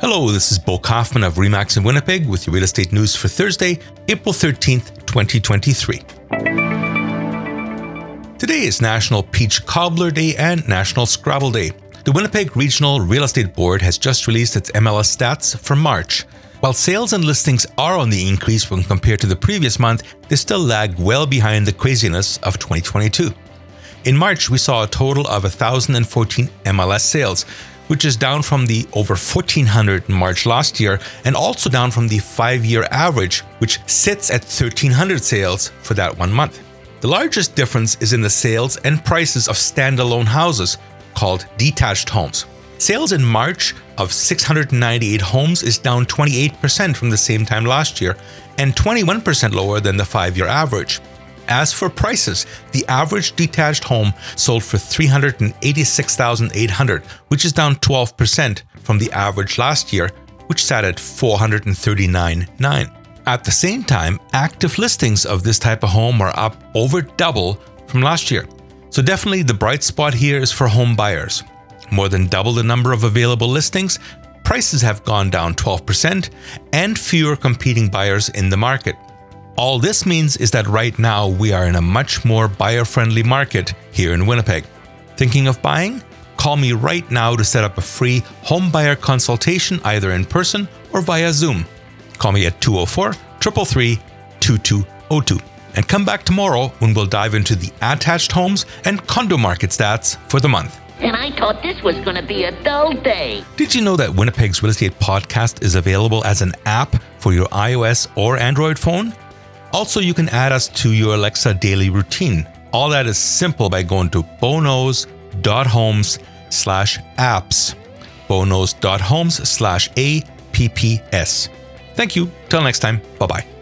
Hello, this is Bo Kauffmann of Remax in Winnipeg with your real estate news for Thursday, April 13th, 2023. Today is National Peach Cobbler Day and National Scrabble Day. The Winnipeg Regional Real Estate Board has just released its MLS stats for March. While sales and listings are on the increase when compared to the previous month, they still lag well behind the craziness of 2022. In March, we saw a total of 1,014 MLS sales, which is down from the over 1,400 in March last year and also down from the five year average, which sits at 1,300 sales for that one month. The largest difference is in the sales and prices of standalone houses, called detached homes. Sales in March of 698 homes is down 28% from the same time last year and 21% lower than the five year average. As for prices, the average detached home sold for 386,800, which is down 12% from the average last year, which sat at 439,900. At the same time, active listings of this type of home are up over double from last year. So definitely the bright spot here is for home buyers. More than double the number of available listings, prices have gone down 12%, and fewer competing buyers in the market. All this means is that right now we are in a much more buyer friendly market here in Winnipeg. Thinking of buying? Call me right now to set up a free home buyer consultation either in person or via Zoom. Call me at 204 333 2202. And come back tomorrow when we'll dive into the attached homes and condo market stats for the month. And I thought this was going to be a dull day. Did you know that Winnipeg's Real Estate Podcast is available as an app for your iOS or Android phone? Also, you can add us to your Alexa daily routine. All that is simple by going to boknows.homes slash apps. boknows.homes slash apps. Thank you. Till next time. Bye bye.